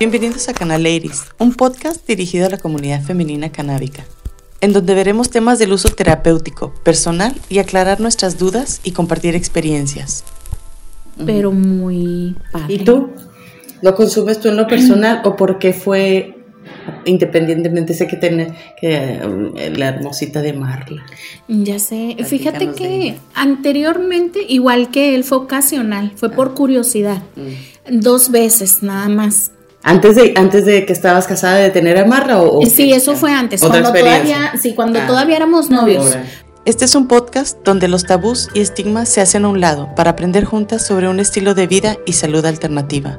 Bienvenidos a Canal Ladies, un podcast dirigido a la comunidad femenina canábica, en donde veremos temas del uso terapéutico, personal y aclarar nuestras dudas y compartir experiencias. Pero muy padre. ¿Y tú? ¿Lo consumes tú en lo personal o por qué fue independientemente sé que tiene que um, la hermosita de Marla. Ya sé, fíjate que anteriormente, igual que él, fue ocasional, fue por ah. curiosidad. Mm. Dos veces nada más. Antes de, antes de que estabas casada de tener a Marla o, sí, eso fue antes, cuando todavía, sí, cuando ah. todavía éramos novios. Este es un podcast donde los tabús y estigmas se hacen a un lado para aprender juntas sobre un estilo de vida y salud alternativa.